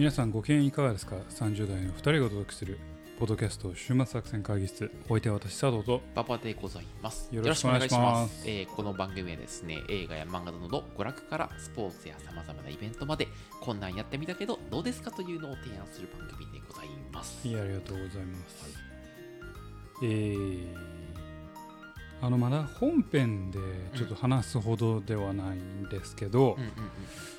皆さんご機嫌いかがですか ?30 代の2人がお届けするポッドキャスト週末作戦会議室おいては私佐藤とパパでございます。よろしくお願いしますえーこの番組はですね、映画や漫画などの娯楽からスポーツやさまざまなイベントまで、こんなんやってみたけど、どうですかというのを提案する番組でございます。いやありがとうございます、えー、あのまだ本編でちょっと話すほどではないんですけど、うんうんうん。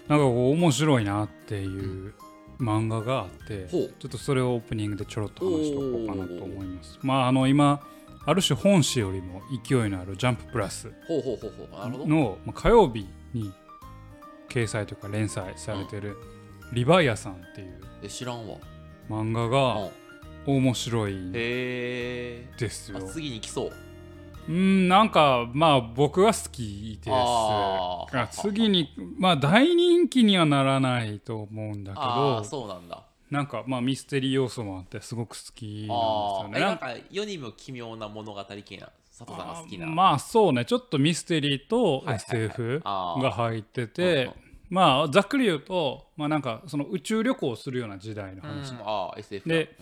なんかこう面白いなっていう漫画があって、ちょっとそれをオープニングでちょろっと話しておこうかなと思いますまああの今ある種本誌よりも勢いのある「ジャンププラス。の、まあ、火曜日に掲載というか連載されてる「リヴァイアさん」っていうえ知らんわ。漫画うがん面白い。ですよあ。次に来そう。うんなんかまあ僕は好きです次にまあ大人気にはならないと思うんだけあどあ、そうなんだ。なんかまあミステリー要素もあってすごく好きなんですよね。えなんか世にも奇妙な物語系な、佐藤さんが好きな。あまあそうねちょっとミステリーと SF が入ってうんてまあざっくり言うとまあなんかその宇宙旅行をするような時代の話、うん、ああ、SF だ。で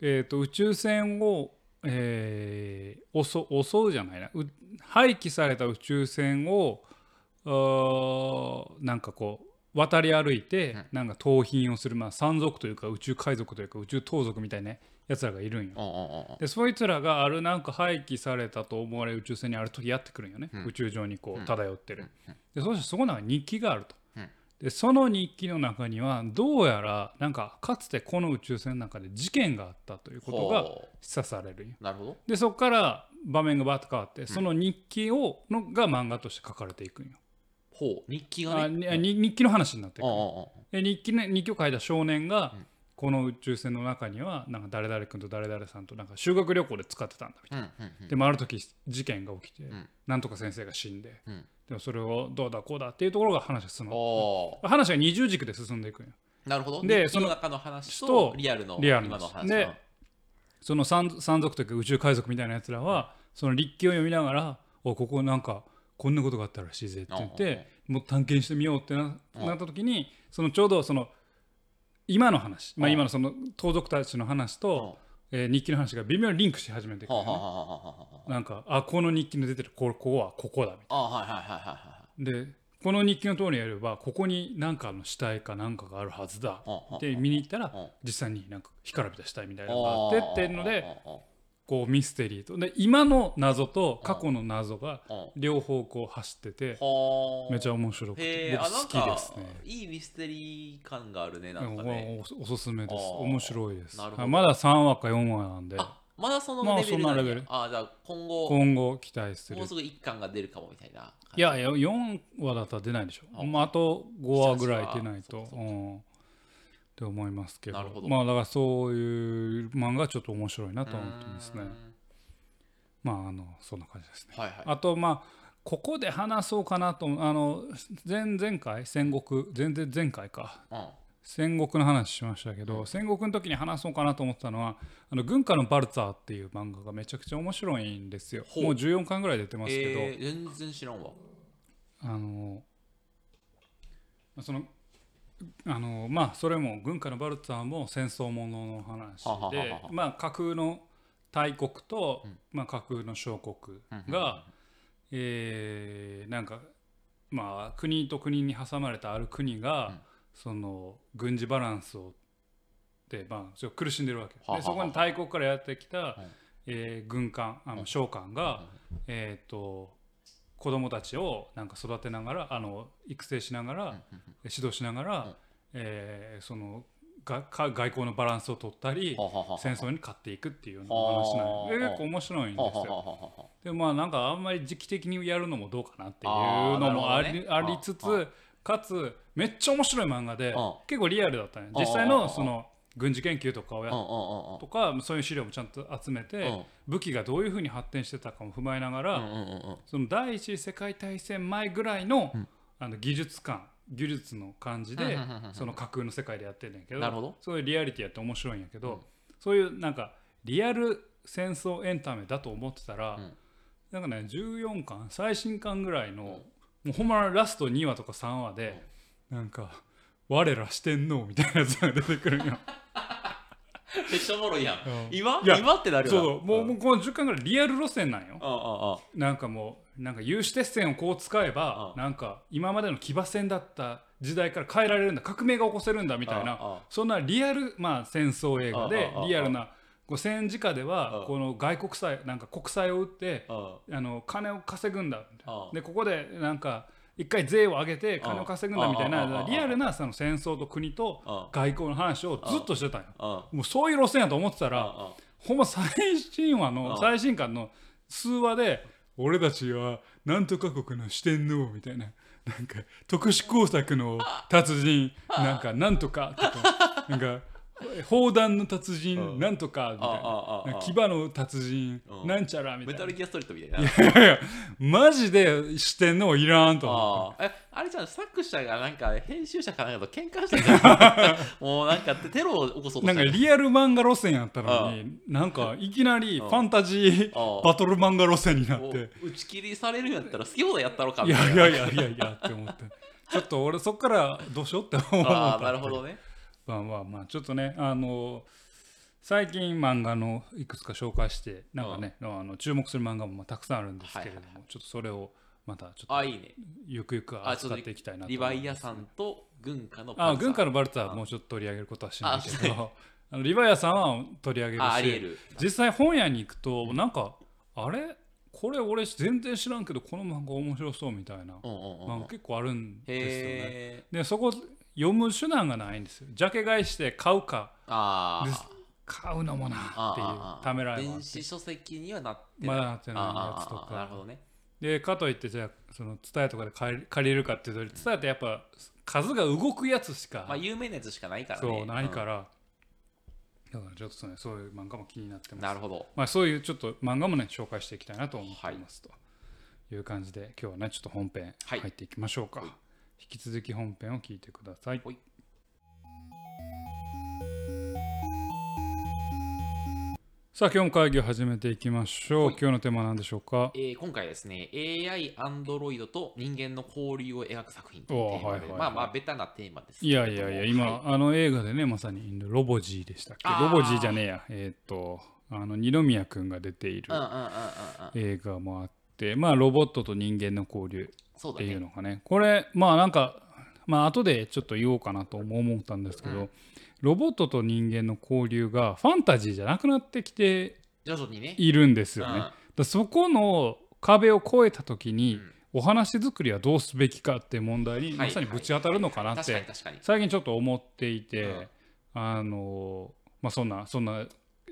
えー、と宇宙船を、えー襲襲うじゃないな。う廃棄された宇宙船をなんかこう渡り歩いて、うん。なんか盗品をする、まあ、山賊というか宇宙海賊というか宇宙盗賊みたいなやつらがいるんよ。でそいつらがあるなんか廃棄されたと思われる宇宙船にある時やってくるんよね、うん。宇宙上にこう漂ってる、うん。でそしてそこには日記があると、うんでその日記の中にはどうやらなんかかつてこの宇宙船の中で事件があったということがほ示唆されるなるほど。でそこから場面がバーッと変わってその日記をのが漫画として書かれていくんよ、ほう、日記があね。に日記の話になっていくで日記,、ね、日記を書いた少年が、うんこの宇宙船の中にはなんか誰々君と誰々さんとなんか修学旅行で使ってたんだみたいな。でもある時事件が起きて、ん。なんとか先生が死んで、うん。でもそれをどうだこうだっていうところが話が進む。お話が二重軸で進んでいくんよ。ーなるほど。でその中の話ととリアルのリアルの話。でその山山賊というか宇宙海賊みたいなやつらはその日記を読みながら「おここなんかこんなことがあったらしいぜ」って言ってもう探検してみようってなった時にそのちょうどその今の話、まあ、うん今のその盗賊たちの話と、えー日記の話が微妙にリンクし始めてくる。のねはあはあはあはあはあなんかあこの日記に出てるこここはここだみたいな。あはいはいはいはいはいでこの日記の通りにやればここに何かの死体か何かがあるはずだで見に行ったらうん実際になんか干からびた死体みたいなあのがあってっていうのでこうミステリーと。で今の謎と過去の謎が両方こう走っててはあ。めちゃ面白くへて僕好きでかすね。いいミステリー感があるねなうんんかね。おおすすめです。面白いです。なるほど。はいまだ3話か4話なんで。あまだそのまあレベルなんや。そんなレベル。あじゃあ今後。今後期待する。もうすぐ一巻が出るかもみたいないやいや4話だったら出ないでしょ。あまあ、あと5話ぐらい出ないと。うんって思いますけど。なるほど。まあだからそういう漫画ちょっと面白いなと思ってますね。まああのそんな感じですね。はいはい。あとまあここで話そうかなとあの前々回？戦国？全然前回か。うん。戦国の話しましたけど、戦国の時に話そうかなと思ってたのはあの軍歌のバルツァーっていう漫画がめちゃくちゃ面白いんですよ。もう14巻ぐらい出てますけど、えー全然知らんわ。あのそのあのまあそれも軍歌のバルツァーも戦争ものの話ははははでまあ架空の大国と、うん。まあ、架空の小国うんが、えーなんかまあ国と国に挟まれたある国が、うん。その軍事バランスをで、まあ、苦しんでるわけ。はははでそこに大国からやってきた、うんえー軍艦あの将官が、えー、と子供たちをなんか育てながらあの育成しながら、指導しながら、うん。えーそのがか外交のバランスを取ったり戦争に勝っていくっていうような話なんはあで結構面白いんですよ。でまあなんかあんまり時期的にやるのもどうかなっていうのもあり,、ありつつ、うんかつめっちゃ面白い漫画で、うん。結構リアルだったねうん。実際のその軍事研究とかをやとかそういう資料もちゃんと集めて、うん。武器がどういうふうに発展してたかも踏まえながら、その第一次世界大戦前ぐらいの,、うん。あの技術感技術の感じで、その架空の世界でやってんねんけどそういうリアリティやって面白いんやけど、うん。そういうなんかリアル戦争エンタメだと思ってたら、うん。なんかね14巻最新巻ぐらいの、もうほんまラスト2話とか3話で、なんか我ら四天王みたいなやつが出てくるんよ めっちゃおもろいやん。うん。今？今ってなるよな。そうもうもうこの10巻ぐらいリアル路線なんよ。なんかもうなんか有刺鉄線をこう使えばうんなんか今までの騎馬戦だった時代から変えられるんだ。革命が起こせるんだみたいな。そんなリアル、まあ、戦争映画でリアルなこう戦時下ではこの外国債なんか国債を売ってああ。の金を稼ぐんだでここでなんか一回税を上げて金を稼ぐんだみたいなリアルなその戦争と国とあ外交の話をずっとしてたんよ。あもうそういう路線やと思ってたらあほんま最新話の最新刊の数話で俺たちはなんとか国の四天王みたいななんか特殊工作の達人なんかなんとかとかなんか砲弾の達人なんとかみたいな。牙の達人うん。なんちゃらみたいな。メタルギアストリートみたいな。いやいやマジで四天王いらんと思って。あれじゃん作者がなんか編集者かなんかと喧嘩してんじゃんもうなんかテロを起こそうとなんかリアル漫画路線やったのになんかいきなりファンタジーバトル漫画路線になっもてう打ち切りされるんやったら好き放題やったろかいみたいな。やいやいやいやいやって思って。ちょっと俺そっからどうしようって思った。ああなるほどねまあちょっとねあの最近漫画のいくつか紹介してなんかね、あの注目する漫画もまあたくさんあるんですけれども、はいはいちょっとそれをまたちょっあいいね。とゆくゆく扱っていきたいなとリ思いますヴァイアさんと軍歌のあ軍歌ののバルツはもうちょっと取り上げることはしないけど あのリヴァイアさんは取り上げるし実際本屋に行くとなんかあれ？これ俺全然知らんけどこの漫画面白そうみたいなうん結構あるんですよね。でそこ読む手段がないんですよ。ジャケ買いして買うか。ああ買うのもなっていうためらいもあ電子書籍にはなってまだなってないやつとああああなるほかどね。でかといってじゃあその伝えとかで借り借りるかっていうと伝えってやっぱ数が動くやつしか、まあ有名なやつしかないからね。そうないから、だからちょっとねそういう漫画も気になってます。うんなるほど。まあ、そういうちょっと漫画もね紹介していきたいなと思っています、と。い。う感じで今日はねちょっと本編はい。入っていきましょうか、はい。引き続き本編を聞いてください。はい。さあ今日も会議を始めていきましょう、はい。今日のテーマは何でしょうか？えー今回はですね AI、アンドロイドと人間の交流を描く作品というテーマで、はいはいはい。まあまあベタなテーマですけいやいやいや今、はい。あの映画でねまさにロボジーでしたっけ？ロボジーじゃねえや。えーっとあの二宮君が出ている映画もあってまあロボットと人間の交流っていうのがねこれまあなんかまあ後でちょっと言おうかなとも思ったんですけど、うん。ロボットと人間の交流がファンタジーじゃなくなってきているんですよね。うん。そこの壁を越えた時に、うん。お話作りはどうすべきかって問題にはいまさにぶち当たるのかなって最近ちょっと思っていて、うん。あのまあそんなそんな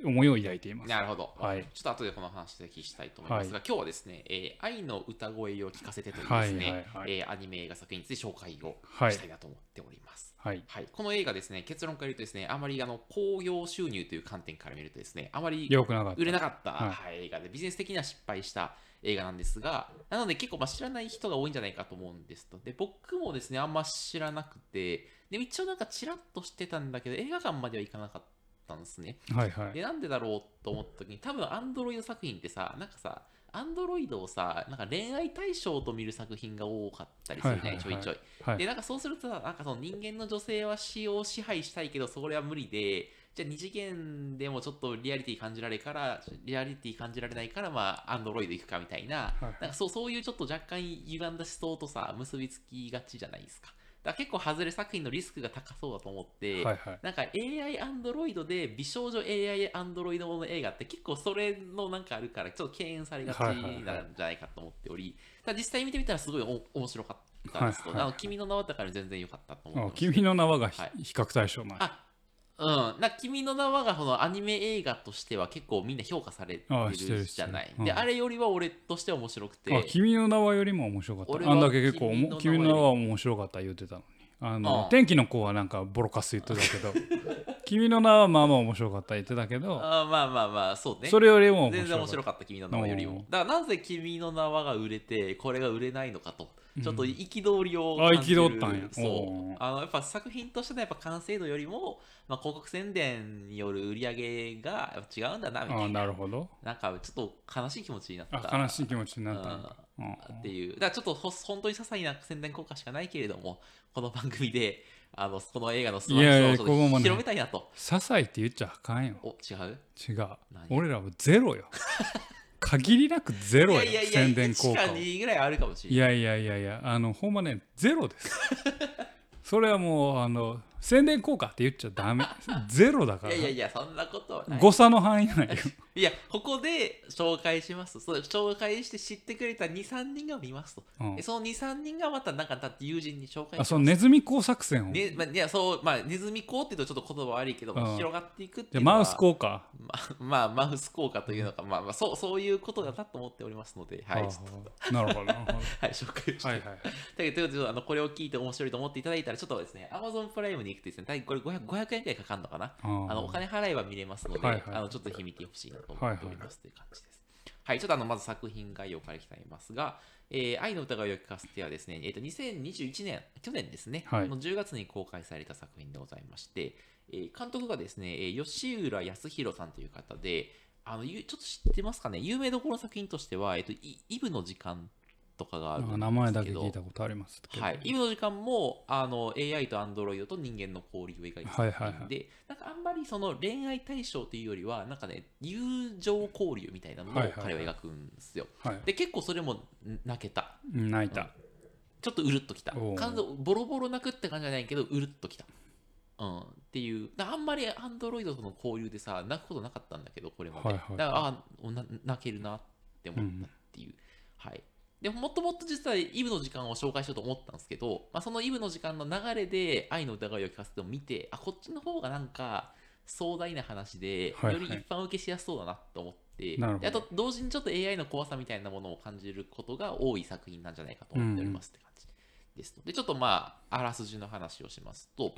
思いを抱いています。なるほど、はい。ちょっと後でこの話で聞きしたいと思いますが、今日はですね、えー愛の歌声を聞かせてというですね、はいはいはい。えーアニメ映画作品について紹介をはいしたいなと思っております。はい。はい、この映画ですね、結論から言うとですね、あまりあの興行収入という観点から見るとですね、あまり売れなかった、はい。はい映画で、ビジネス的には失敗した映画なんですが、なので結構まあ知らない人が多いんじゃないかと思うんですと。で、僕もですね、あんま知らなくて、で一応なんかチラッとしてたんだけど、映画館までは行かなかったんですね。はいはいで、なんでだろうと思った時に、多分アンドロイド作品ってさ、なんかさ、アンドロイドをさ、なんか恋愛対象と見る作品が多かったりするね、はいはいはいちょいちょい。はいで、なんかそうするとさ、なんかその人間の女性は死を支配したいけど、それは無理で、じゃあ二次元でもちょっとリアリティ感じられから、リアリティ感じられないから、まあ、アンドロイド行くかみたいな、はいなんかそうそういうちょっと若干歪んだ思想とさ、結びつきがちじゃないですか。だ結構外れ作品のリスクが高そうだと思って、はいはい。なんか AI アンドロイドで美少女 AI アンドロイドもの映画って結構それのなんかあるからちょっと敬遠されがちなんはいはいはいじゃないかと思っており、ただ実際見てみたらすごいお面白かったですと、はいはい。あの君の名はだから全然良かったと思い。あます。君の名はがひはい。比較対象なあうん、な君の名はがこのアニメ映画としては結構みんな評価されてるるじゃない。してるうんで、あれよりは俺としては面白くて、あ君の名はよりも面白かった。あんだけ結構君の名は面白かった言ってたのに。あのああ天気の子はなんかボロカス言ってたけど 君の名はまあまあ面白かった言ってたけどあまあまあまあ、そうね。それよりも面全然面白かった君の名はより。もだからなぜ君の名はが売れて、これが売れないのかと。ちょっと憤りをあ感じる憤ったんやそうあのやっぱ作品としてのやっぱ完成度よりも、まあ、広告宣伝による売り上げが違うんだなみた。ああたいななるほど。なんかちょっと悲しい気持ちになったあ悲しい気持ちになった。うんっていう。だからちょっとほ本当に些細な宣伝効果しかないけれどもこの番組であのこの映画の素晴らしさを広めたいなと。些細って言っちゃあかんよ。お違う？違う。何？俺らはゼロよ。限りなくゼロや宣伝効1か果は2ぐらいあるかもしれない。いやいやいやいやあのほんまねゼロです。それはもうあの宣伝効果って言っちゃダメ。ゼロだから。いやいやいや、そんなことはない。誤差の範囲内よ。いや、ここで紹介しますと。そう紹介して知ってくれた2、3人が見ますと。うん。でその2、3人がまたなんかだって友人に紹介しあます。そのネズミ講作戦を、ねまあ、いやそうまあネズミ講って言うとちょっと言葉悪いけど、うん広がっていくっていうマウス効果。まあ、まあ、マウス効果というのか、まあ、まあそうそういうことだなと思っておりますので、はい、あちょっとあなるほどなるほど。はい、紹介をして、はいはいはい。だけどということであのこれを聞いて面白いと思っていただいたら、ちょっとですね、Amazon プライムに行くとですね、大体これ 500, 500円くらいかかるのかな？あのお金払えば見れますので、はいはい。あのちょっとぜひ見てほしいなと思っております。という感じです。はい、ちょっとあのまず作品概要からいきたいますが、えー愛の歌がよくかつてはですね、えー、と2021年、去年ですね、はい。の10月に公開された作品でございまして、えー監督がですね、えー吉浦康弘さんという方で、あのゆちょっと知ってますかね、有名どころの作品としては、えー、とイイブの時間とかがあるんですけど、名前だけ聞いたことありますはい、イブの時間もあの AI とアンドロイドと人間の交流を描いた作はいはいはい品で、なんかあんまりその恋愛対象というよりは、なんかね、友情交流みたいなのをはいはいはい彼は描くんですよ。はいで、結構それもん泣けた。うん泣いた、ちょっとうるっときた。感動ボロボロ泣くって感じじゃないけど、うるっときた。うん、っていう、だあんまりアンドロイドとの交流でさ、泣くことなかったんだけど、これまで。はいはいだから、あおな泣けるなって思ったっていう。はい。でもともっと実はイブの時間を紹介しようと思ったんですけど、まあ、そのイブの時間の流れで愛の疑いを聞かせても見て、あ、こっちの方がなんか壮大な話で、はいはいより一般受けしやすそうだなと思って、あと同時にちょっと AI の怖さみたいなものを感じることが多い作品なんじゃないかと思っておりますって感じですと。で、ちょっとまあ、あらすじの話をしますと、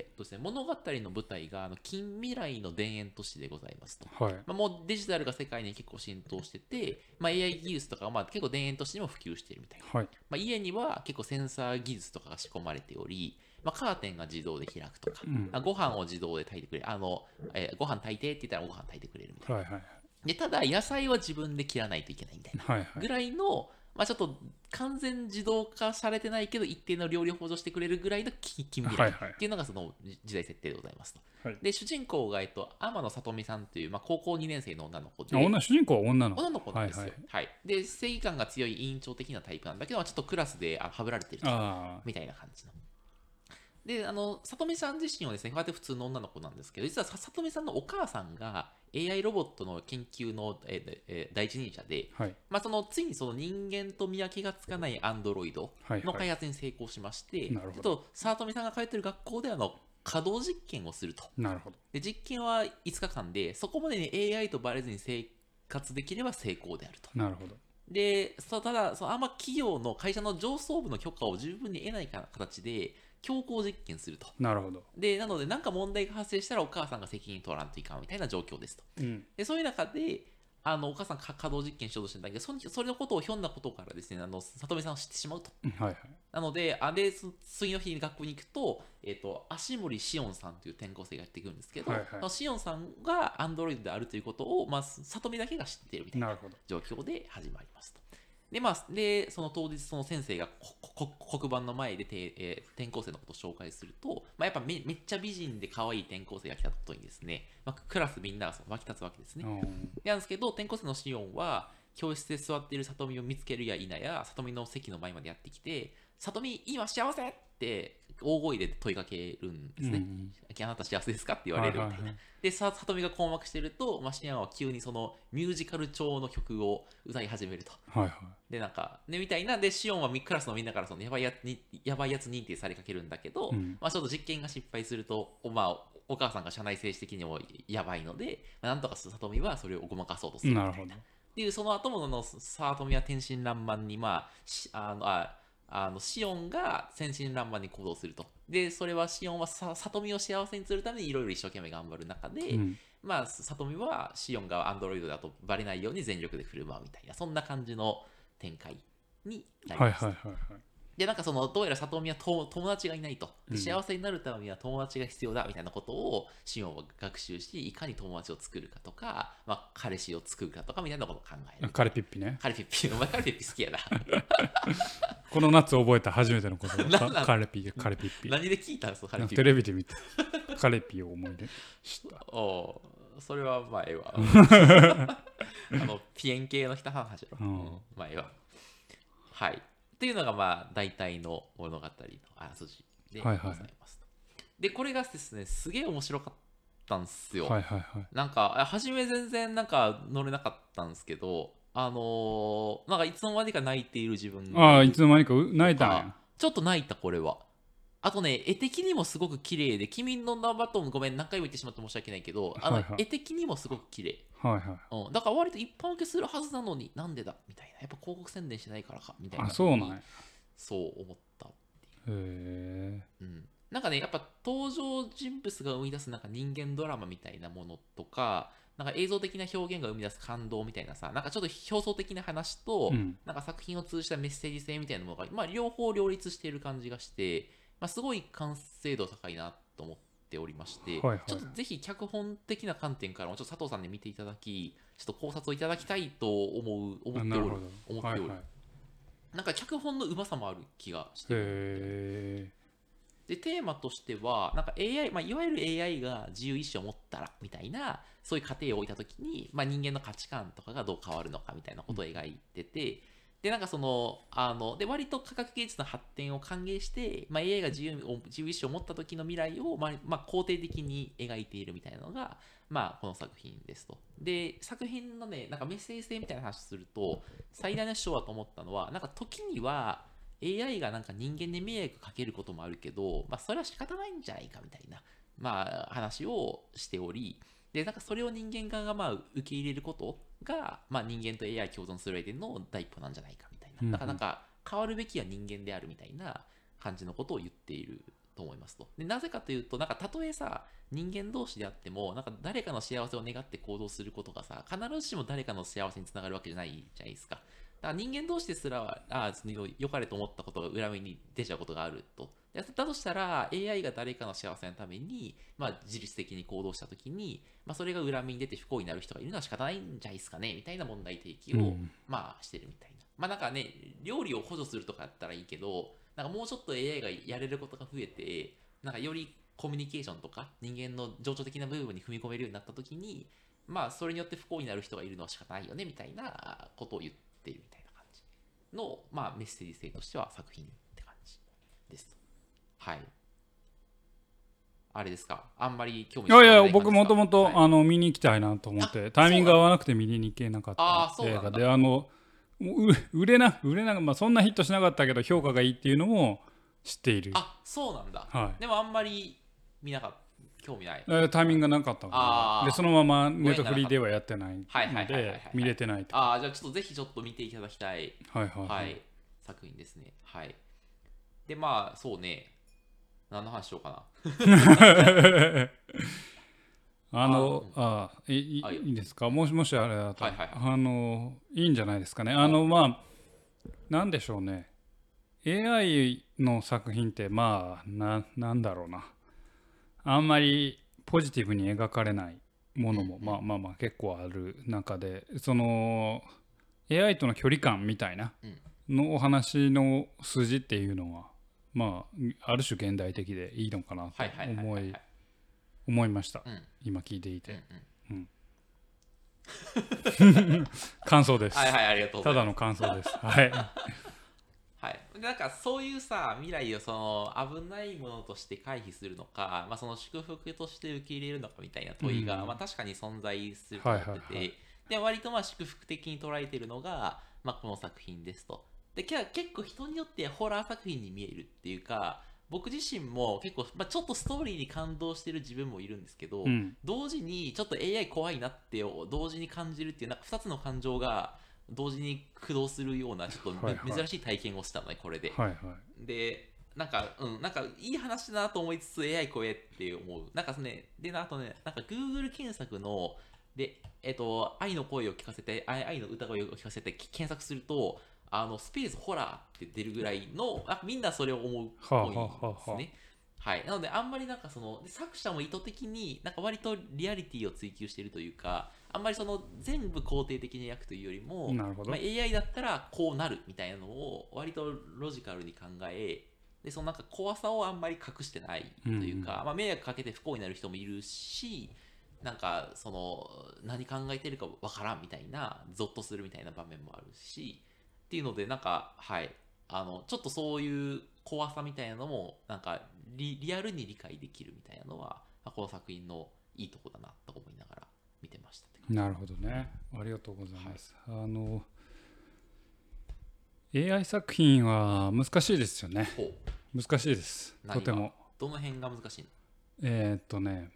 えっとですね、物語の舞台があの近未来の田園都市でございますと。はいまあ、もうデジタルが世界に結構浸透してて、まあ、AI 技術とかはまあ結構田園都市にも普及しているみたいな。はいまあ、家には結構センサー技術とかが仕込まれており、まあ、カーテンが自動で開くとか、うんあご飯を自動で炊いてくれる。あの、えーご飯炊いてって言ったらご飯炊いてくれるみたいはいはいな。で、ただ野菜は自分で切らないといけないみたいな。はいはいぐらいの、まあ、ちょっと完全自動化されてないけど、一定の料理を補助してくれるぐらいの近近未来はいはい。っていうのがその時代設定でございます。と。はい。で、主人公が、えっと、天野さとみさんという、まあ、高校2年生の女の子で、あ女主人公は女の子。女の子なんですよ。ははい。い。で、正義感が強い委員長的なタイプなんだけど、ちょっとクラスであはぶられてるあみたいな感じの。で、あの、さとみさん自身はですね、こうやって普通の女の子なんですけど、実はささとみさんのお母さんが AI ロボットの研究の、えーえー第一人者で、あはい。まあ、そのついにその人間と見分けがつかないアンドロイドはいはい。の開発に成功しまして、なるほど。ちょっとさとみさんが通ってる学校であの稼働実験をすると。なるほど。で実験は5日間で、そこまでに AI とバレずに生活できれば成功であると。なるほど。で、ただ、そのあんま企業の会社の上層部の許可を十分に得ないか形で、強行実験すると。なるほどで、なので、何か問題が発生したらお母さんが責任取らんといかんみたいな状況ですと。うんで、そういう中で、あのお母さんか稼働実験しようとしてるんだけど、そのそれのことをひょんなことからですね、あの里見さんを知ってしまうと。はいはいなので、あでそ次の日に学校に行くと、えっ、と、足森しおんさんという転校生がやってくるんですけど、はいはいそのしおんさんがアンドロイドであるということを、まあ、里見だけが知っているみたいな状況で始まりますと。で、まあ、で、その当日、その先生がこここ黒板の前でて、えー転校生のことを紹介すると、まあ、やっぱめめっちゃ美人で可愛い転校生が来たことにですね、まあ、クラスみんながその沸き立つわけですね。うんなんですけど、転校生のシオンは、教室で座っている里見を見つけるや否や、里見の席の前までやってきて、里見、今幸せ大声で問いかけるんですね。うんあなた幸せですか？って言われるみたいな。はいはいはいで、さ里見が困惑してると、まあ、シアンは急にそのミュージカル調の曲を歌い始めると。はいはいで、なんか、ね、みたいな、で、シオンはみクラスのみんなからそのやばいやつにやばいやつ認定されかけるんだけど、うんまあ、ちょっと実験が失敗すると、おまあ、お母さんが社内政治的にもやばいので、まあ、なんとか里見はそれをごまかそうとするみたな。ないるほどっていうその後もの里見は天真爛漫にまあしあのああのシオンが天真爛漫に行動すると。でそれはシオンはさ里見を幸せにするためにいろいろ一生懸命頑張る中で、うん。まあ里見はシオンがアンドロイドだとバレないように全力で振る舞うみたいなそんな感じの展開になります、はいはいはいはいでなんかそのどうやら里見はと友達がいないと。幸せになるためには友達が必要だみたいなことをシオンは学習しいかに友達を作るかとか、まあ、彼氏を作るかとかみたいなことを考える。カレピッピね。カリピッピ。お前カリピッピ好きやな。この夏覚えた初めてのこと。カカレピカレピッピ。何で聞いたんですかテレビで見て。カレピを思い出した。おうそれはまあええわ。あのピエン系の人の話だろ、うん。うんまあええわ。はいっていうのがまあ大体の物語のあらすじでございはいはいますと、でこれがですねすげえ面白かったんですよ、はいはいはい。なんかあ初め全然なんか乗れなかったんですけどあのーなんかいつの間にか泣いている自分ああいつの間にかう泣いたちょっと泣いたこれはあとね絵的にもすごく綺麗で君の名バトンごめん何回も言ってしまって申し訳ないけどあの、はいはい。絵的にもすごく綺麗。はいはい。うん、だから割と一般受けするはずなのになんでだ？みたいな。やっぱ広告宣伝してないからかみたいな。あそうなんそう思った、え。うん、なんかねやっぱ登場人物が生み出すなんか人間ドラマみたいなものとかなんか映像的な表現が生み出す感動みたいなさなんかちょっと表層的な話と、うん。なんか作品を通じたメッセージ性みたいなものが、まあ、両方両立している感じがして、まあ、すごい完成度高いなと思っておりまして、はいはいちょっとぜひ脚本的な観点からもちょっと佐藤さんで見ていただきちょっと考察をいただきたいと思う思っておる思っておる、はいはい。なんか脚本のうまさもある気がして。でテーマとしてはなんか AI、まあ、いわゆる AI が自由意志を持ったらみたいなそういう過程を置いた時に、まあ、人間の価値観とかがどう変わるのかみたいなことを描いてて、でなんかそのあので割と科学技術の発展を歓迎して、まあ、AI が自由自由意志を持った時の未来を、まあまあ、肯定的に描いているみたいなのが、まあ、この作品ですと。で作品のねなんかメッセージ性みたいな話すると最大の主張だと思ったのはなんか時には AI がなんか人間に迷惑かけることもあるけど、まあ、それは仕方ないんじゃないかみたいな、まあ、話をしており、で、なんかそれを人間側がまあ受け入れることが、まあ、人間と AI 共存する上での第一歩なんじゃないかみたいな。だからなんか変わるべきは人間であるみたいな感じのことを言っていると思いますと。でなぜかというと、なんかたとえさ、人間同士であっても、なんか誰かの幸せを願って行動することがさ、必ずしも誰かの幸せにつながるわけじゃないじゃないですか。だから人間同士ですらは、ああ、良かれと思ったことが裏目に出ちゃうことがあると。でだとしたら、AI が誰かの幸せのために、まあ、自律的に行動したときに、まあ、それが裏目に出て不幸になる人がいるのは仕方ないんじゃないですかね、みたいな問題提起を、うんまあ、してるみたいな。まあ、なんかね、料理を補助するとかだったらいいけど、なんかもうちょっと AI がやれることが増えて、なんかよりコミュニケーションとか人間の情緒的な部分に踏み込めるようになったときに、まあ、それによって不幸になる人がいるのは仕方ないよね、みたいなことを言っているみたいな感じの、まあ、メッセージ性としては作品って感じです。はい。あれですか？あんまり興味いやいや僕もともと見に行きたいなと思ってタイミングが合わなくて見に行けなかった映画であの売れな売れなまあそんなヒットしなかったけど評価がいいっていうのも知っているあ、そうなんだ。はでもあんまり見なかった。興味ない。タイミングがなかったのあー。ででそのままネットフリーではやってないので見れてないと。ああ、じゃあちょっとぜひちょっと見ていただきたい、はいはい。ははい。い、作品ですね。はい。で、まあ、そうね。何の話しようかな。あのあいいあいいよ。いいですか？もしもしあれだと、はいはいはい。あのいいんじゃないですかね。あのまあなんでしょうね。AI の作品ってまあななんだろうなあんまりポジティブに描かれないものも、まあまあまあ結構ある中でその AI との距離感みたいなのお話の筋っていうのはまあある種現代的でいいのかなと思はいい。思いました。うん。今聞いていうんてうん。感想です。はいはい、ありがとう。ただの感想です。はいはい、なんかそういうさ未来をその危ないものとして回避するのか、まあ、その祝福として受け入れるのかみたいな問いが、うん。まあ、確かに存在すると思ってて、はいはいはい。で割とまあ祝福的に捉えてるのが、まあ、この作品ですと。でけ結構人によってホラー作品に見えるっていうか僕自身も結構、まあ、ちょっとストーリーに感動してる自分もいるんですけど、うん。同時にちょっと AI 怖いなって同時に感じるっていうなんか2つの感情が同時に駆動するようなちょっと珍しい体験をしたのねこれで。はいはいでなんかうんなんかいい話だなと思いつつ AI 怖えって思うなんかねであとねなんか Google 検索のでえっと愛の声を聞かせて愛愛の歌声を聞かせてき検索するとあのスペースホラーって出るぐらいのあみんなそれを思うっはあぽいんはあはあですね。はい、なのであんまりなんかそので作者も意図的になんか割とリアリティを追求しているというかあんまりその全部肯定的に描くというよりも、なるほど。まあ、AI だったらこうなるみたいなのを割とロジカルに考えでそのなんか怖さをあんまり隠してないというか、まあ、迷惑かけて不幸になる人もいるしなんかその何考えてるかわからんみたいなゾッとするみたいな場面もあるしっていうのでなんかはい。あのちょっとそういう怖さみたいなのもなんかリリアルに理解できるみたいなのはまあこの作品のいいとこだなと思いながら見てましたなるほどね。ありがとうございます、あの AI 作品は難しいですよね。難しいです。とても。どの辺が難しいの？えーっとね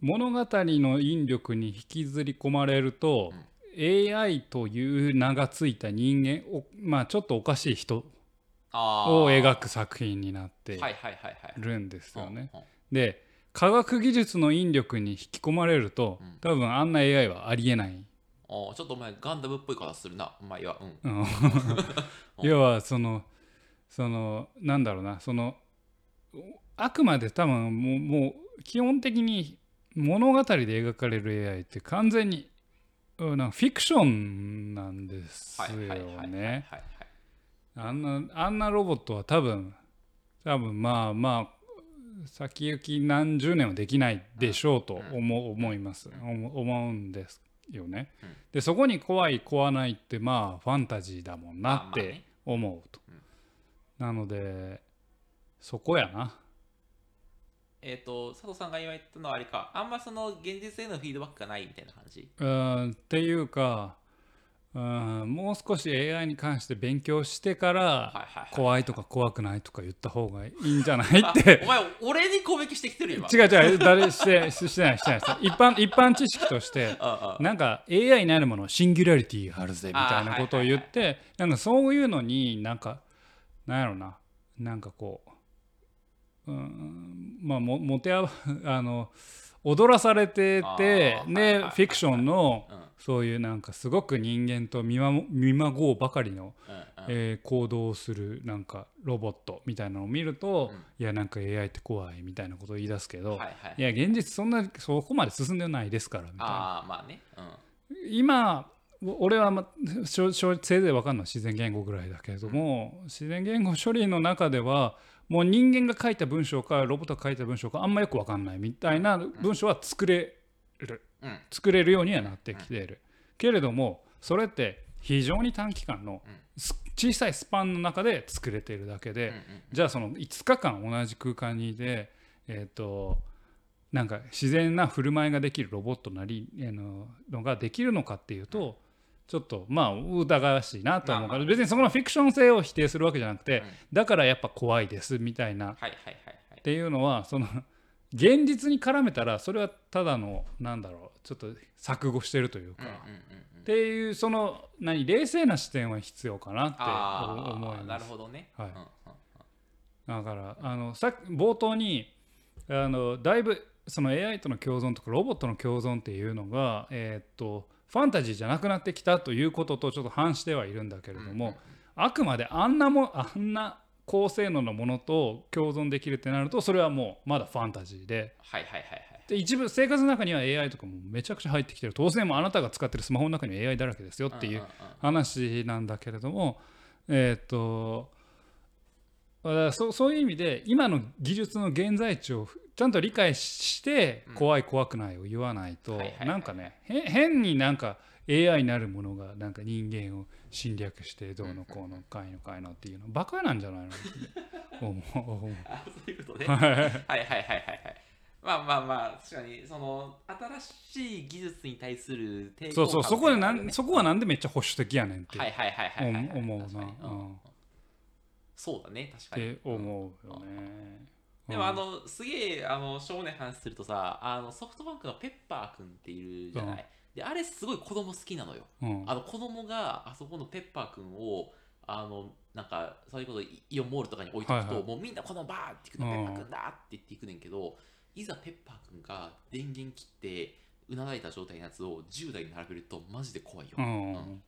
物語の引力に引きずり込まれると、AI という名がついた人間おまあちょっとおかしい人を描く作品になってるんですよね。で科学技術の引力に引き込まれるとうん多分あんな AI はありえない。あーちょっとお前ガンダムっぽい形するな。まあいいわ。うん。うん要はそのそのなんだろうなそのあくまで多分もうもう基本的に物語で描かれる AI って完全にうんなんかフィクションなんですよはいね。はい。あんなあんなロボットは多分多分まあまあ先行き何十年はできないでしょうと思,、う思います、思思うんですよね。うんでそこに怖い怖ないってまあファンタジーだもんなって思うと。うんなのでそこやな。えっ、と、佐藤さんが今言ったのはあれか、あんまその現実へのフィードバックがないみたいな感じ？うんっていうかうんもう少し AI に関して勉強してから。怖いとか怖くないとか言った方がいいんじゃない？ってあ お前、俺に攻撃してきてるよ、今。違う違う。誰して してないしてない。一般一般知識として なんか AI になるものシンギュラリティがあるぜみたいなことを言ってなんかそういうのになんかなんやろな。なんかこううんまあももてあわあの踊らされてあてーはいではいはい。フィクションのうん。そういうなんかすごく人間と見ま見まごうばかりのえー行動をするなんかロボットみたいなのを見ると、うん。いやなんか AI って怖いみたいなことを言い出すけど、はいや現実そんなそこまで進んでないですからみたいな。ああ、まあね。うん。今お俺は、ま、せいぜい分かんのは自然言語ぐらいだけれども、自然言語処理の中ではもう人間が書いた文章かロボットが書いた文章かあんまよく分かんないみたいな文章は作れる、うん。作れるようにはなってきている、けれどもそれって非常に短期間の小さいスパンの中で作れているだけで、じゃあその5日間同じ空間にいてえっ、となんか自然な振る舞いができるロボットなりのができるのかっていうとちょっとまあ疑わしいなと思うから、別にそこのフィクション性を否定するわけじゃなくて、うんだからやっぱ怖いですみたいなっ。ていうのはその現実に絡めたらそれはただのなんだろうちょっと錯誤してるというか、っうん。ていうその何冷静な視点は必要かなって思います。なるほどね。はいだからあのさ冒頭にあのだいぶその AI との共存とかロボットの共存っていうのが、えーっとファンタジーじゃなくなってきたということとちょっと反してはいるんだけれども、あくまであんなもあんな高性能なものと共存できるってなるとそれはもうまだファンタジーで。はいはいはいはい。で一部生活の中には AI とかもめちゃくちゃ入ってきてる。当然もうあなたが使ってるスマホの中には AI だらけですよっていう話なんだけれども、えーっとそそういう意味で今の技術の現在地をちゃんと理解してうん。怖い怖くないを言わないとなんかねへ変になんか AI なるものがなんか人間を侵略してどうのこうのかいのかいのっていうのバカなんじゃないのって思う。そういうことね。はい。はいはいはいはいはい。まあまあまあ、確かに、その、新しい技術に対する抵抗そうそうそこでなんそこはなんでめっちゃ保守的やねんって。思うなそうだね、確っかに。て。思うよね。でもあのすげえあの少年話するとさあのソフトバンクのペッパーくんっているじゃない、であれすごい子供好きなのよ。うん、あの子供があそこのペッパーくんをあのなんかそういうことイイオンモールとかに置いとくと、はいはい。もうみんなこのバーって行くとうんペッパーくんだって言っていくねんけどいざペッパーくんが電源切ってうなだいた状態のやつを10台に並べるとマジで怖いよ、うん。うん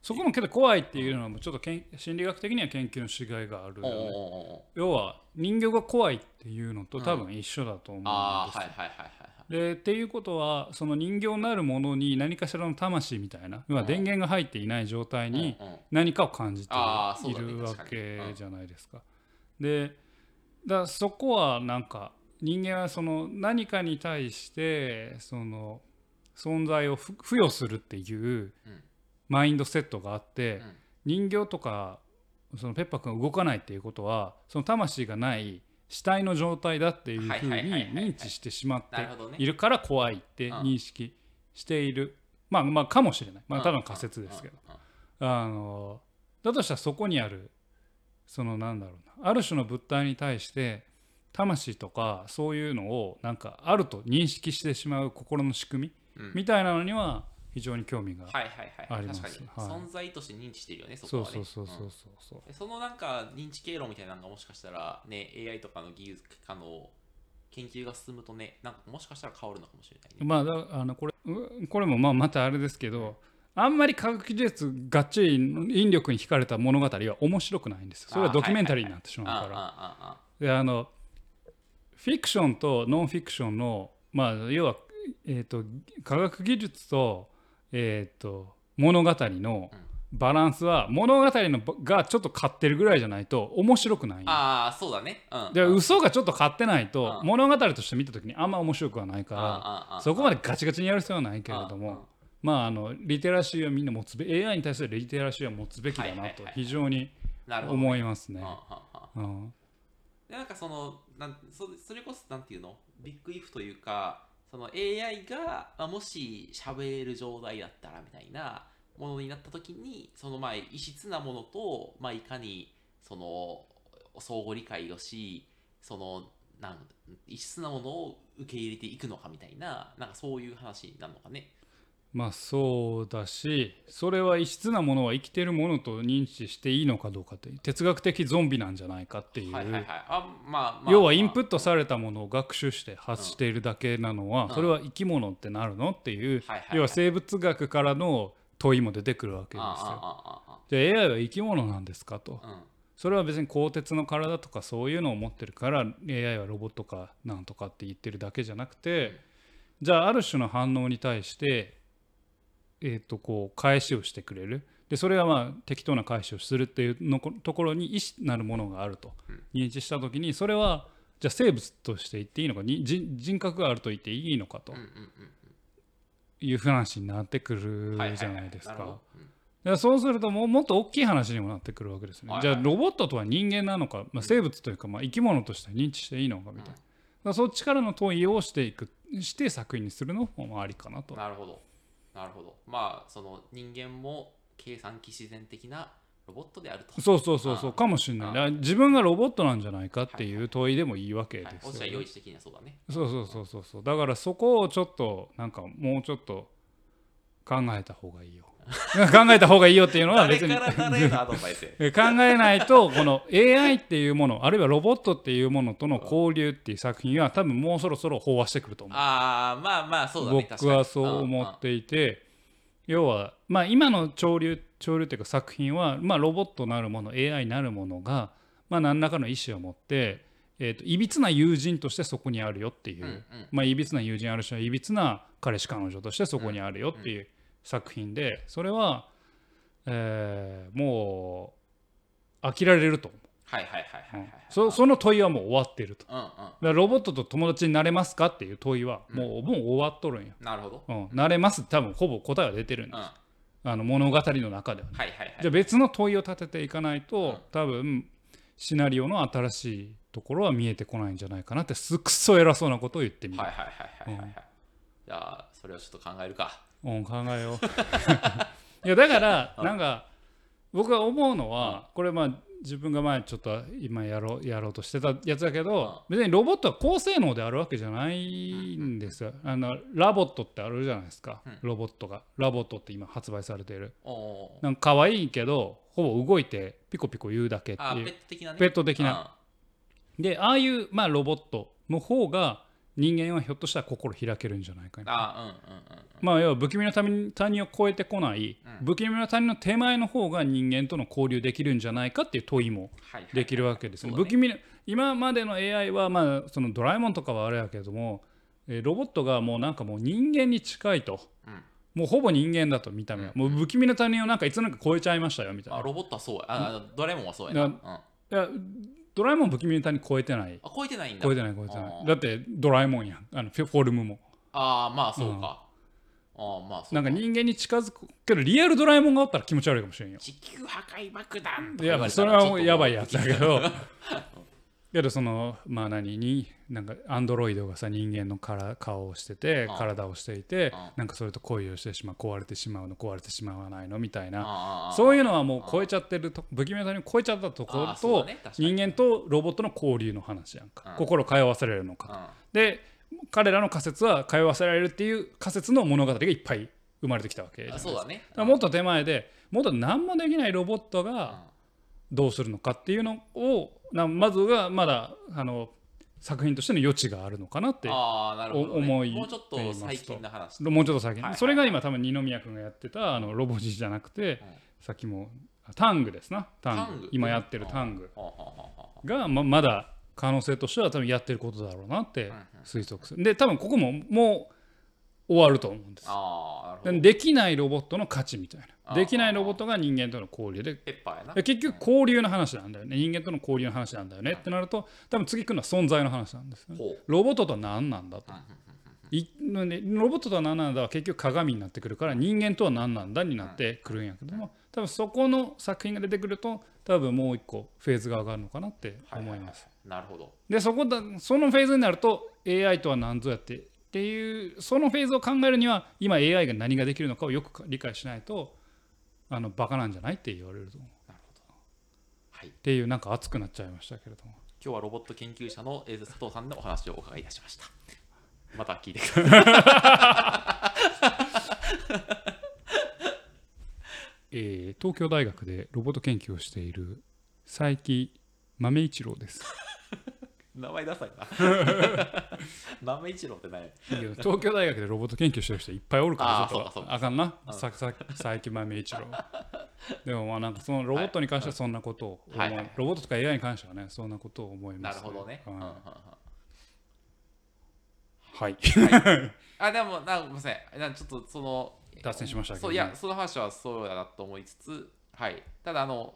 そこもけど怖いっていうのはちょっとけん心理学的には研究のしがいがあるよね要は人形が怖いっていうのとうん多分一緒だと思うんですよ、ああはいはいはいはいはい。でっていうことはその人形なるものに何かしらの魂みたいな要は電源が入っていない状態に何かを感じているわけじゃないですか。でだそこはなんか人間はその何かに対してその存在をふ付与するっていううんマインドセットがあってうん。人形とかそのペッパーくんが動かないっていうことはその魂がない死体の状態だっていうふうに認知してしまっているから怖いって認識している、まあまあかもしれない。まあただの仮説ですけど、あのだとしたらそこにあるそのなんだろうな。ある種の物体に対して魂とかそういうのをなんかあると認識してしまう心の仕組み、うん。みたいなのには非常に興味が、はいはいはい。あります。確かに、はい。存在として認知してるよねそこはね。そうそうそううんそうそう。でそのなんか認知経路みたいなのがもしかしたらね AI とかの技術かの研究が進むとねなんかもしかしたら変わるのかもしれないね。まあだあのこれうこれもまあまたあれですけどあんまり科学技術がっちり引力に惹かれた物語は面白くないんですよ。それはドキュメンタリーになってしまうから。あああであのフィクションとノンフィクションのまあ要は、えー、と科学技術と,、えー、と物語のバランスは物語のがちょっと勝ってるぐらいじゃないと面白くない。ああそうだね。うん。でうん。嘘がちょっと勝ってないとうん。物語として見た時にあんま面白くはないからそこまでガチガチにやる必要はないけれどもまああのリテラシーはみんな持つべ AI に対するリテラシーは持つべきだないとはい。非常に思いますね。なんかそのなんそそれこそなんていうの？ビッグイフというかその AI が、まあ、もし喋れる状態だったらみたいなものになった時にそのまあ異質なものと、まあ、いかにその相互理解をしそのなん異質なものを受け入れていくのかみたいななんかそういう話なのかね。まあそうだしそれは異質なものは生きてるものと認知していいのかどうかっていう哲学的ゾンビなんじゃないかっていう、はいはいはい。あまあ、まあ、要はインプット、トされたものを学習して発しているだけなのは、うん。それは生き物ってなるのっていう、要は生物学からの問いも出てくるわけですよ。じゃあ AI は生き物なんですかと。それは別に鋼鉄の体とかそういうのを持ってるから AI はロボットかなんとかって言ってるだけじゃなくて、じゃあある種の反応に対して、えー、とこう返しをしてくれる。でそれはまあ適当な返しをするっていうのこところに意思なるものがあると。うん。認知した時にそれはじゃあ生物として言っていいのかに人人格があると言っていいのかと。うんうんうんいう話になってくるじゃないですか。だそうするともうもっと大きい話にもなってくるわけですね。はいじゃあロボットとは人間なのか、まあ、生物というかまあ生き物として認知していいのかみたいな、だからそっちからの問いをしていくして作品にするのもありかなと。なるほど。なるほど。まあ、その人間も計算機自然的なロボットであると。そうそうそうそうあかもしれない。自分がロボットなんじゃないかっていう問いでもいいわけではい、すよ、おっしゃる用意的にはそうだね。そうそうそうそうそう。だからそこをちょっとなんかもうちょっと考えた方がいいよ 考えた方がいいよっていうのは誰別に。考えないとこの AI っていうものあるいはロボットっていうものとの交流っていう作品は多分もうそろそろ飽和してくると思う。ああ、まあまあ、そうだね。僕はそう思っていて要はまあ今の潮流潮流っていうか作品はまあロボットなるもの AI なるものがまあ何らかの意思を持ってえーといびつな友人としてそこにあるよっていう、うんうん。まあいびつな友人あるしはいびつな彼氏彼女としてそこにあるよっていう作品でそれは、えーもう飽きられると思う。はいはいはいはいはい。そその問いはもう終わってると。だうんうん。からロボットと友達になれますかっていう問いはもう,、もう終わっとるんよ。なるほど。うん、なれます多分ほぼ答えは出てるんうん。です、はあの物語の中では、いはいはい。じゃあ別の問いを立てていかないと、うん多分シナリオの新しいところは見えてこないんじゃないかなってすっくそ偉そうなことを言ってみる、はいはいはいはいはいはい。じゃあ、それをちょっと考えるか。うん、考えよう。いやだからうんなんか僕が思うのは、これまあ自分が前ちょっと今やろうやろうとしてたやつだけど、別にロボットは高性能であるわけじゃないんですよ。あの LOVOT ってあるじゃないですか、うん。ロボットが。 LOVOT って今発売されている。なんか可愛いけどほぼ動いてピコピコ言うだけっていう。ペット的なね。ペット的な。でああいうまあロボットの方が人間はひょっとしたら心開けるんじゃないかな。あうんうんうんうん。まあ要は不気味な谷谷を越えてこない、うん。不気味な谷の手前の方が人間との交流できるんじゃないかっていう問いもできるわけですね。不気味な今までの AI は、まあ、そのドラえもんとかはあれやけども、えーロボットがもうなんかもう人間に近いと、うん。もうほぼ人間だと見た目。は、もう不気味な谷をなんかいつの間にか超えちゃいましたよみたいな。あロボットはそうや。ああのドラえもんはそうやな、だうん、いやドラえもん不気味な谷超えてない？あ超えてないんだ。超えてない超えてない。だってドラえもんやん。あのフォルムも。ああまあそうか、ああまあそうなんか人間に近づくけどリアルドラえもんがおったら気持ち悪いかもしれんよ。地球破壊爆弾いやそれはやばいやつだけど。けどそのまあ何に？なんかアンドロイドがさ人間のから顔をしててあ体をしていてあなんかそれと恋をしてしまう壊れてしまうの壊れてしまわないのみたいな。そういうのはもう超えちゃってると不気味な谷を超えちゃったところと人間とロボットの交流の話やんか。うん。心通わせられるのかうん。で彼らの仮説は通わせられるっていう仮説の物語がいっぱい生まれてきたわけそうだね。だからもっと手前でもっと何もできないロボットがどうするのかっていうのをなまずはまだあの作品としての余地があるのかなって思いもうちょっと最近の話。もうちょっと先に、はいはい。それが今多分二宮君がやってたあのロボジじゃなくて、さっきもあタングですな。タング。今やってるタング。がままだ可能性としては多分やってることだろうなって推測する。で多分ここももう終わると思うんですああなるほど。でできないロボットの価値みたいなできないロボットが人間との交流で。ペッパーやな。で結局交流の話なんだよね。人間との交流の話なんだよね。ってなると多分次来るのは存在の話なんですよロボットとは何なんだと。いロボットとは何なんだは結局鏡になってくるから人間とは何なんだになってくるんやけども多分そこの作品が出てくると多分もう一個フェーズが上がるのかなって思います。なるほど。でそこだそのフェーズになると AI とは何ぞやってっていうそのフェーズを考えるには今 AI が何ができるのかをよく理解しないとあのバカなんじゃないって言われると思う。なるほど。はい。っていうなんか熱くなっちゃいましたけれども。今日はロボット研究者のえー佐藤さんのお話をお伺いいたしました。また聞いてください。えー東京大学でロボット研究をしている佐伯豆一郎です名前ダサいな。豆一郎って何？やいや東京大学でロボット研究してる人いっぱいおるからちょっあーそうかそうか。とあかんな。うん。ささ佐伯豆一郎。でもまあなんかそのロボットに関してはそんなことを思いはい。はいロボットとか AI に関してはねそんなことを思いなます。るほどね、ううんんうんうん。はい。あでもなごめんなさい。なちょっとその脱線しましたけどそういやその話はそうだなと思いつつはい。ただあの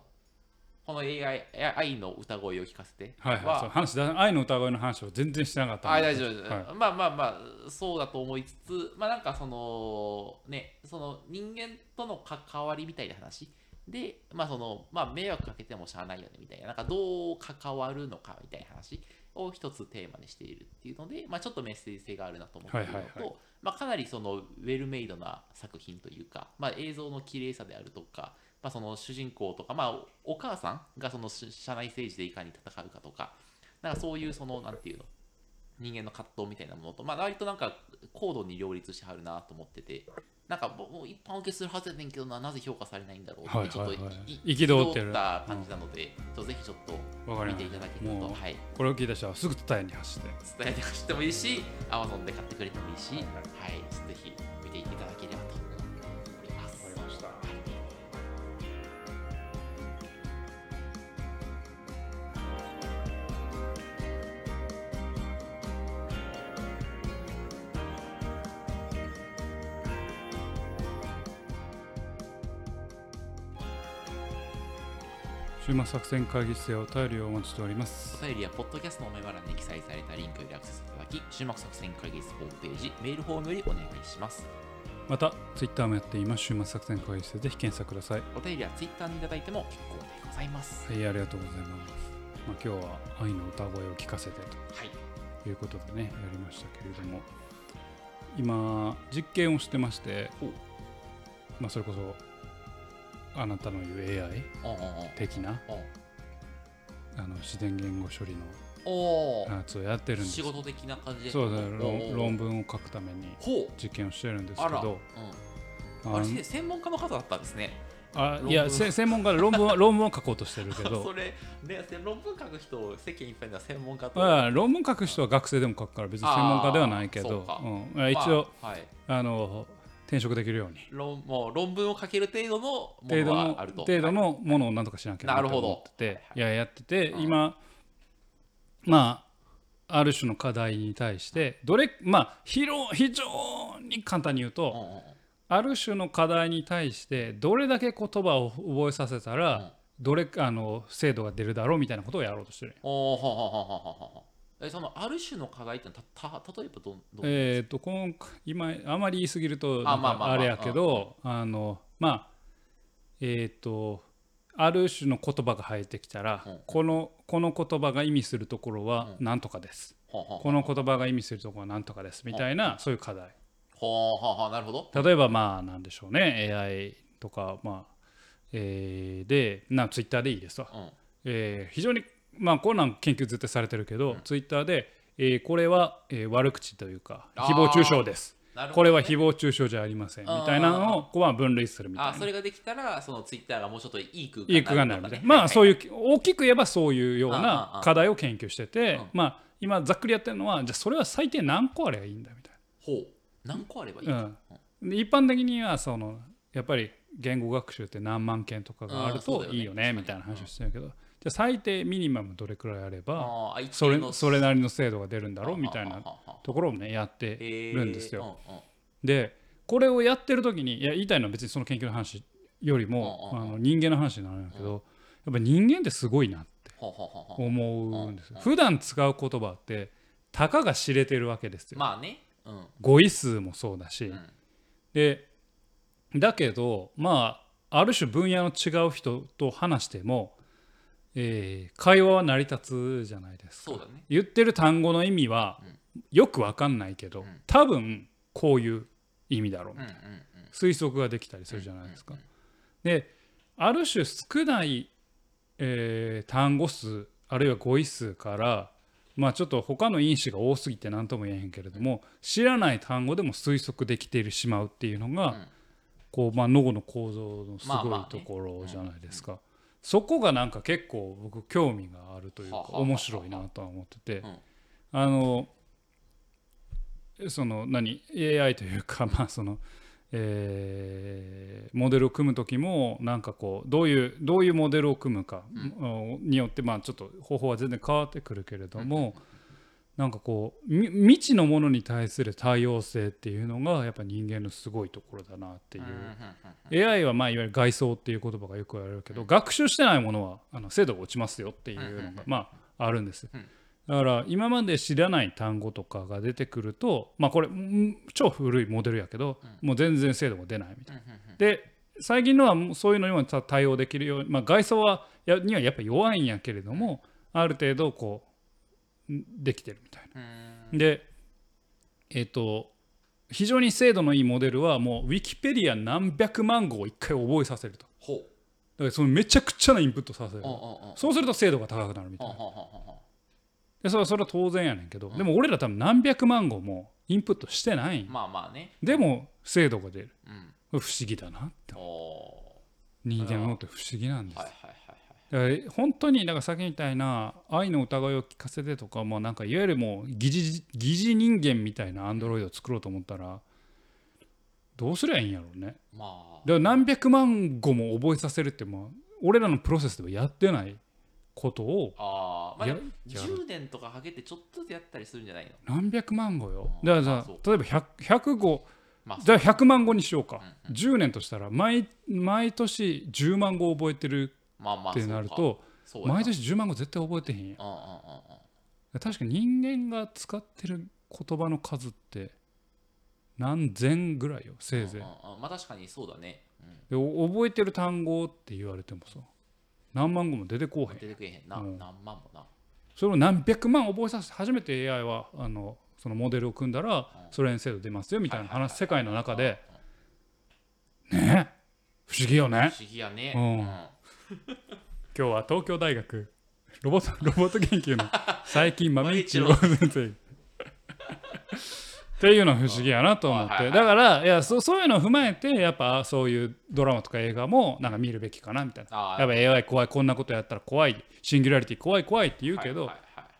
この AI, AI の歌声を聞かせて。はいはい。そう話だ愛の歌声の話を全然してなかった大丈夫です、はい。まあまあまあそうだと思いつつまあなんかそのねその人間との関わりみたいな話。でまあそのまあ迷惑かけてもしゃあないよねみたいな。なんかどう関わるのかみたいな話。を一つテーマにしているっていうのでまあちょっとメッセージ性があるなと思っているのと、はいはいはい。まあかなりそのウェルメイドな作品というかまあ映像の綺麗さであるとかまあ、その主人公とか、まあ、おお母さんがそのし社内政治でいかに戦うかとか、なんかそういうその、なんていうの、人間の葛藤みたいなものと、まあ、割となんか高度に両立してはるなと思ってて、なんかもう一般受けするはずやねんけどな、なぜ評価されないんだろうって、はいちょっと憤ってる。た感じなので、ちょっとぜひちょっと見ていただけると、はい、これを聞いた人はすぐ伝えに走って。伝えて走ってもいいし、Amazon で買ってくれてもいいし、はいはい、ぜひ見ていただければ週末作戦会議室へお便りをお待ちしておりますお便りはポッドキャストのメモ欄に記載されたリンクよりアクセスいただき、終幕作戦会議室ホームページ、メールフォームよりお願いします。またツイッターもやっています週末作戦会議室でぜひ検索くださいお便りはツイッターにいただいても結構でございます。はいありがとうございます、まあ、今日は愛の歌声を聞かせてはい。ということでねやりましたけれども今実験をしてましてまあそれこそあなたの言う AI 的なあの自然言語処理おのやつをやってるんです。仕事的な感じで。そうだ論文を書くために。実験をしてるんです。けどうん、あれせ専門家の方だったんですね。あいやせ専門家で論文は 論文を書こうとしてるけそどれね論文書く人世間いっぱいには専門家と。あ論文書く人は学生でも書くから別に専門家ではないけど。うん、一応、まあはい。あの転職できるように。論もう論文を書ける程度のもの程度のはあると。程度のものをなんとかしなきゃなとなるほど思ってて、はいややってて、うん。今まあある種の課題に対してどれまあ広非常に簡単に言うと、ある種の課題に対してどれだけ言葉を覚えさせたら、うん。どれあの精度が出るだろうみたいなことをやろうとしてる。えそのある種の課題ってたた例えばどんどんえー、とこの今あまり言い過ぎるとあれやけどあのまあえっ、とある種の言葉が入ってきたら、うん。このこの言葉が意味するところはう何とかです、はははこの言葉が意味するところは何とかです。みたいな、そういう課題。はははなるほど。例えばまあなんでしょうね。AI とかまあ、えーでなツイッターでいいですわ、うん。えー非常にまあこんなん研究ずっとされてるけど、ツイッターで、えーこれは、えー悪口というか誹謗中傷です。ね。これは誹謗中傷じゃありません。みたいなのをこうは分類するみたいな。あそれができたらそのツイッターがもうちょっといい空間いい句がなるみたいなまあそうういう大きく言えばそういうような課題を研究しててうん。まあ今ざっくりやってるのはじゃあそれは最低何個あればいいんだみたいほう。何個あればいいうん、で一般的にはそのやっぱり言語学習って何万件とかがあるといいよねみたいな話をしてるけどじゃあ最低ミニマムどれくらいあればそれそれなりの精度が出るんだろうみたいなところをねやってるんですよ。でこれをやってる時にいや言いたいのは別にその研究の話よりもあの人間の話になるんだけどやっぱ人間ってすごいなって思うんです。普段使う言葉ってたかが知れてるわけですよ。まあね。うん。語彙数もそうだし。うん。でだけどまあある種分野の違う人と話しても、えー会話は成り立つじゃないですか。そうだね。言ってる単語の意味はよくわかんないけど、ん。多分こういう意味だろう、うんうんうん。推測ができたりするじゃないですか。うんうん。である種少ない、えー単語数あるいは語彙数からまあちょっと他の因子が多すぎて何とも言えへんけれども知らない単語でも推測できてしまうっていうのが、うん。こうまあ脳の構造のすごいまあまあね。ところじゃないですか。そこがなんか結構僕興味があるというか面白いなとは思ってて。うん。あのその何？AI というか まあそのえーモデルを組む時もなんかこうどういうどういうモデルを組むかによってまあちょっと方法は全然変わってくるけれどもなんかこうみ未知のものに対する対応性っていうのがやっぱ人間のすごいところだなっていう。AI はまあいわゆる外装っていう言葉がよく言われるけど、学習してないものはあの精度が落ちますよっていうのがまああるんです、うん。だから今まで知らない単語とかが出てくるとまあこれうん超古いモデルやけど、もう全然精度が出ないみたいな、で最近のはそういうのにもた対応できるように、まあ、外装はやにはやっぱ弱いんやけれどもある程度こうんできてるみたいな。うん。でえっ、と非常に精度のいいモデルはもうウィキペディア何百万語を一回覚えさせると。だからそのめちゃくちゃなインプットさせる。うんうんうんそうすると精度が高くなるみたいな。でそれはそれは当然やねんけどでも俺ら多分何百万語もインプットしてない。んまあまあね。でも精度が出る。うん。不思議だなって。お人間の脳って不思議なんです。はいはいだから本当にだからさっきみたいな愛の疑いを聞かせてとかもうなんかいわゆるもう疑似疑似人間みたいなアンドロイドを作ろうと思ったらどうすりゃいいんやろうね。まあ。だから何百万語も覚えさせるってまあ俺らのプロセスではやってないことをやあーまあでもやる。10年とかかけてちょっとずつやったりするんじゃないの？何百万語よ。うん。だからさ例えば 100, 100語。まあじゃあ100万語にしようか。うん10年としたら毎毎年10万語覚えてるまあまあってなると毎年10万語絶対覚えてへんや確かに人間が使ってる言葉の数って何千ぐらいよせいぜい。まあ確かにそうだね。うん。覚えてる単語って言われてもさ何万語も出てこうへん。出てくれへんな。うん。何万もな。それを何百万覚えさせて初めて AI はあのそのモデルを組んだらうん。それに精度出ますよみたいな話世界の中で。ね。え不思議よね。不思議やね。うん。うん 今日は東京大学ロボット ロボット研究の最近豆一郎豆先生っていうのは不思議やなと思って。だからいやそそういうのを踏まえてやっぱそういうドラマとか映画もなんか見るべきかなみたいな。やっぱ AI 怖いこんなことやったら怖いシンギュラリティ怖い怖いって言うけど、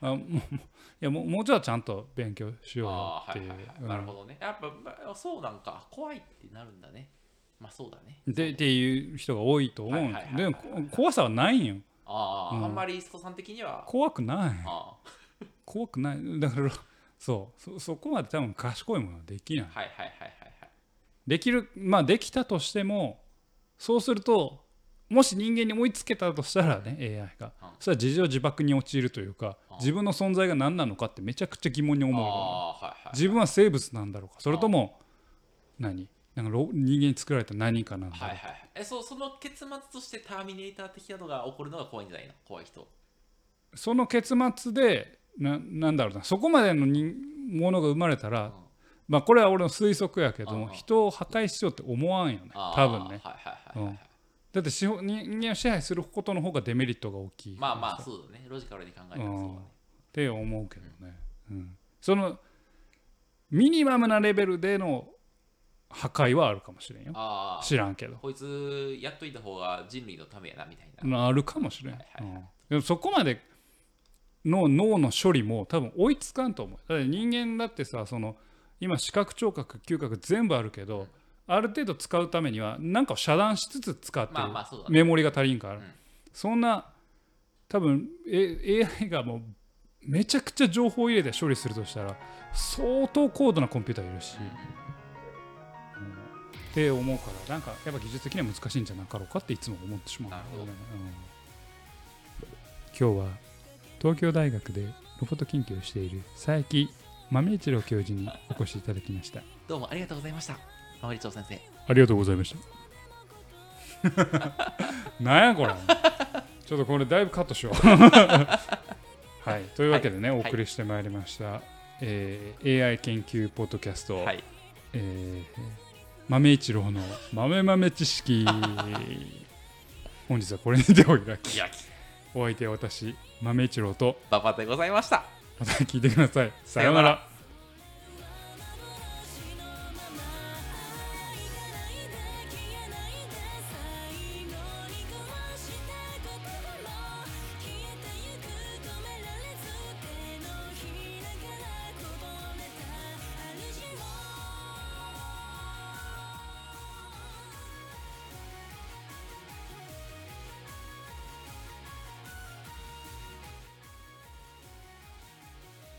あもう いやもうもうちょっとちゃんと勉強しようっていう、はいはいはい。なるほどね。やっぱ、まあそうなんか、怖いってなるんだね。まあそうだね。でっていう人が多いと思うはいはいはいはい。でもこ怖さはないんよ。ああ、うん。あんまりストさん的には。怖くない。あ 怖くない。だからそう。そそこまで多分賢いものはできない。あはいはいはいはいはい。できるまあできたとしてもそうするともし人間に追いつけたとしたらね AI が。うん。それは自情自爆に陥るというかうん。自分の存在が何なのかってめちゃくちゃ疑問に思うよああ、はいはい。自分は生物なんだろうか。それとも何？なんかろ人間に作られた何かなんだ。はいはい。はい。え、そう、その結末としてターミネーター的なのが起こるのが怖いんじゃないの？怖い人。その結末でななんだろうな。そこまでの人ものが生まれたら、うん。まあこれは俺の推測やけども、うんうん。人を破壊しようって思わんよね。あー多分ね。はいはい。だって人間を支配することの方がデメリットが大きい。まあまあ、っそうだね。ロジカルに考えたらそうだね。て思うけどね、うん。そのミニマムなレベルでの破壊はあるかもしれんよ。知らんけど。こいつやっといた方が人類のためやなみたいな。まああるかもしれん、はいはいはい。うん。でもそこまでの脳の処理も多分追いつかんと思う。だって人間だってさその今視覚聴覚嗅覚全部あるけど、ある程度使うためには何かを遮断しつつ使ってる、まあまあそうだね。メモリが足りんから、うん。そんな多分え AI がもうめちゃくちゃ情報を入れて処理するとしたら相当高度なコンピューターいるし、うんって思うからなんかやっぱ技術的には難しいんじゃなかろうかっていつも思ってしまう、なるほどうん今日は東京大学でロボット研究をしている佐伯豆一郎教授にお越しいただきましたどうもありがとうございました。まわりちょう先生。ありがとうございました。なんやこれ。ちょっとこれだいぶカットしよう。はい、というわけでね、はいお送りしてまいりました、えー AI 研究ポッドキャスト、はい。えー豆一郎の豆豆知識。本日はこれにてお開き。お相手は私、豆一郎と、ババでございました。また聞いてください。さようなら。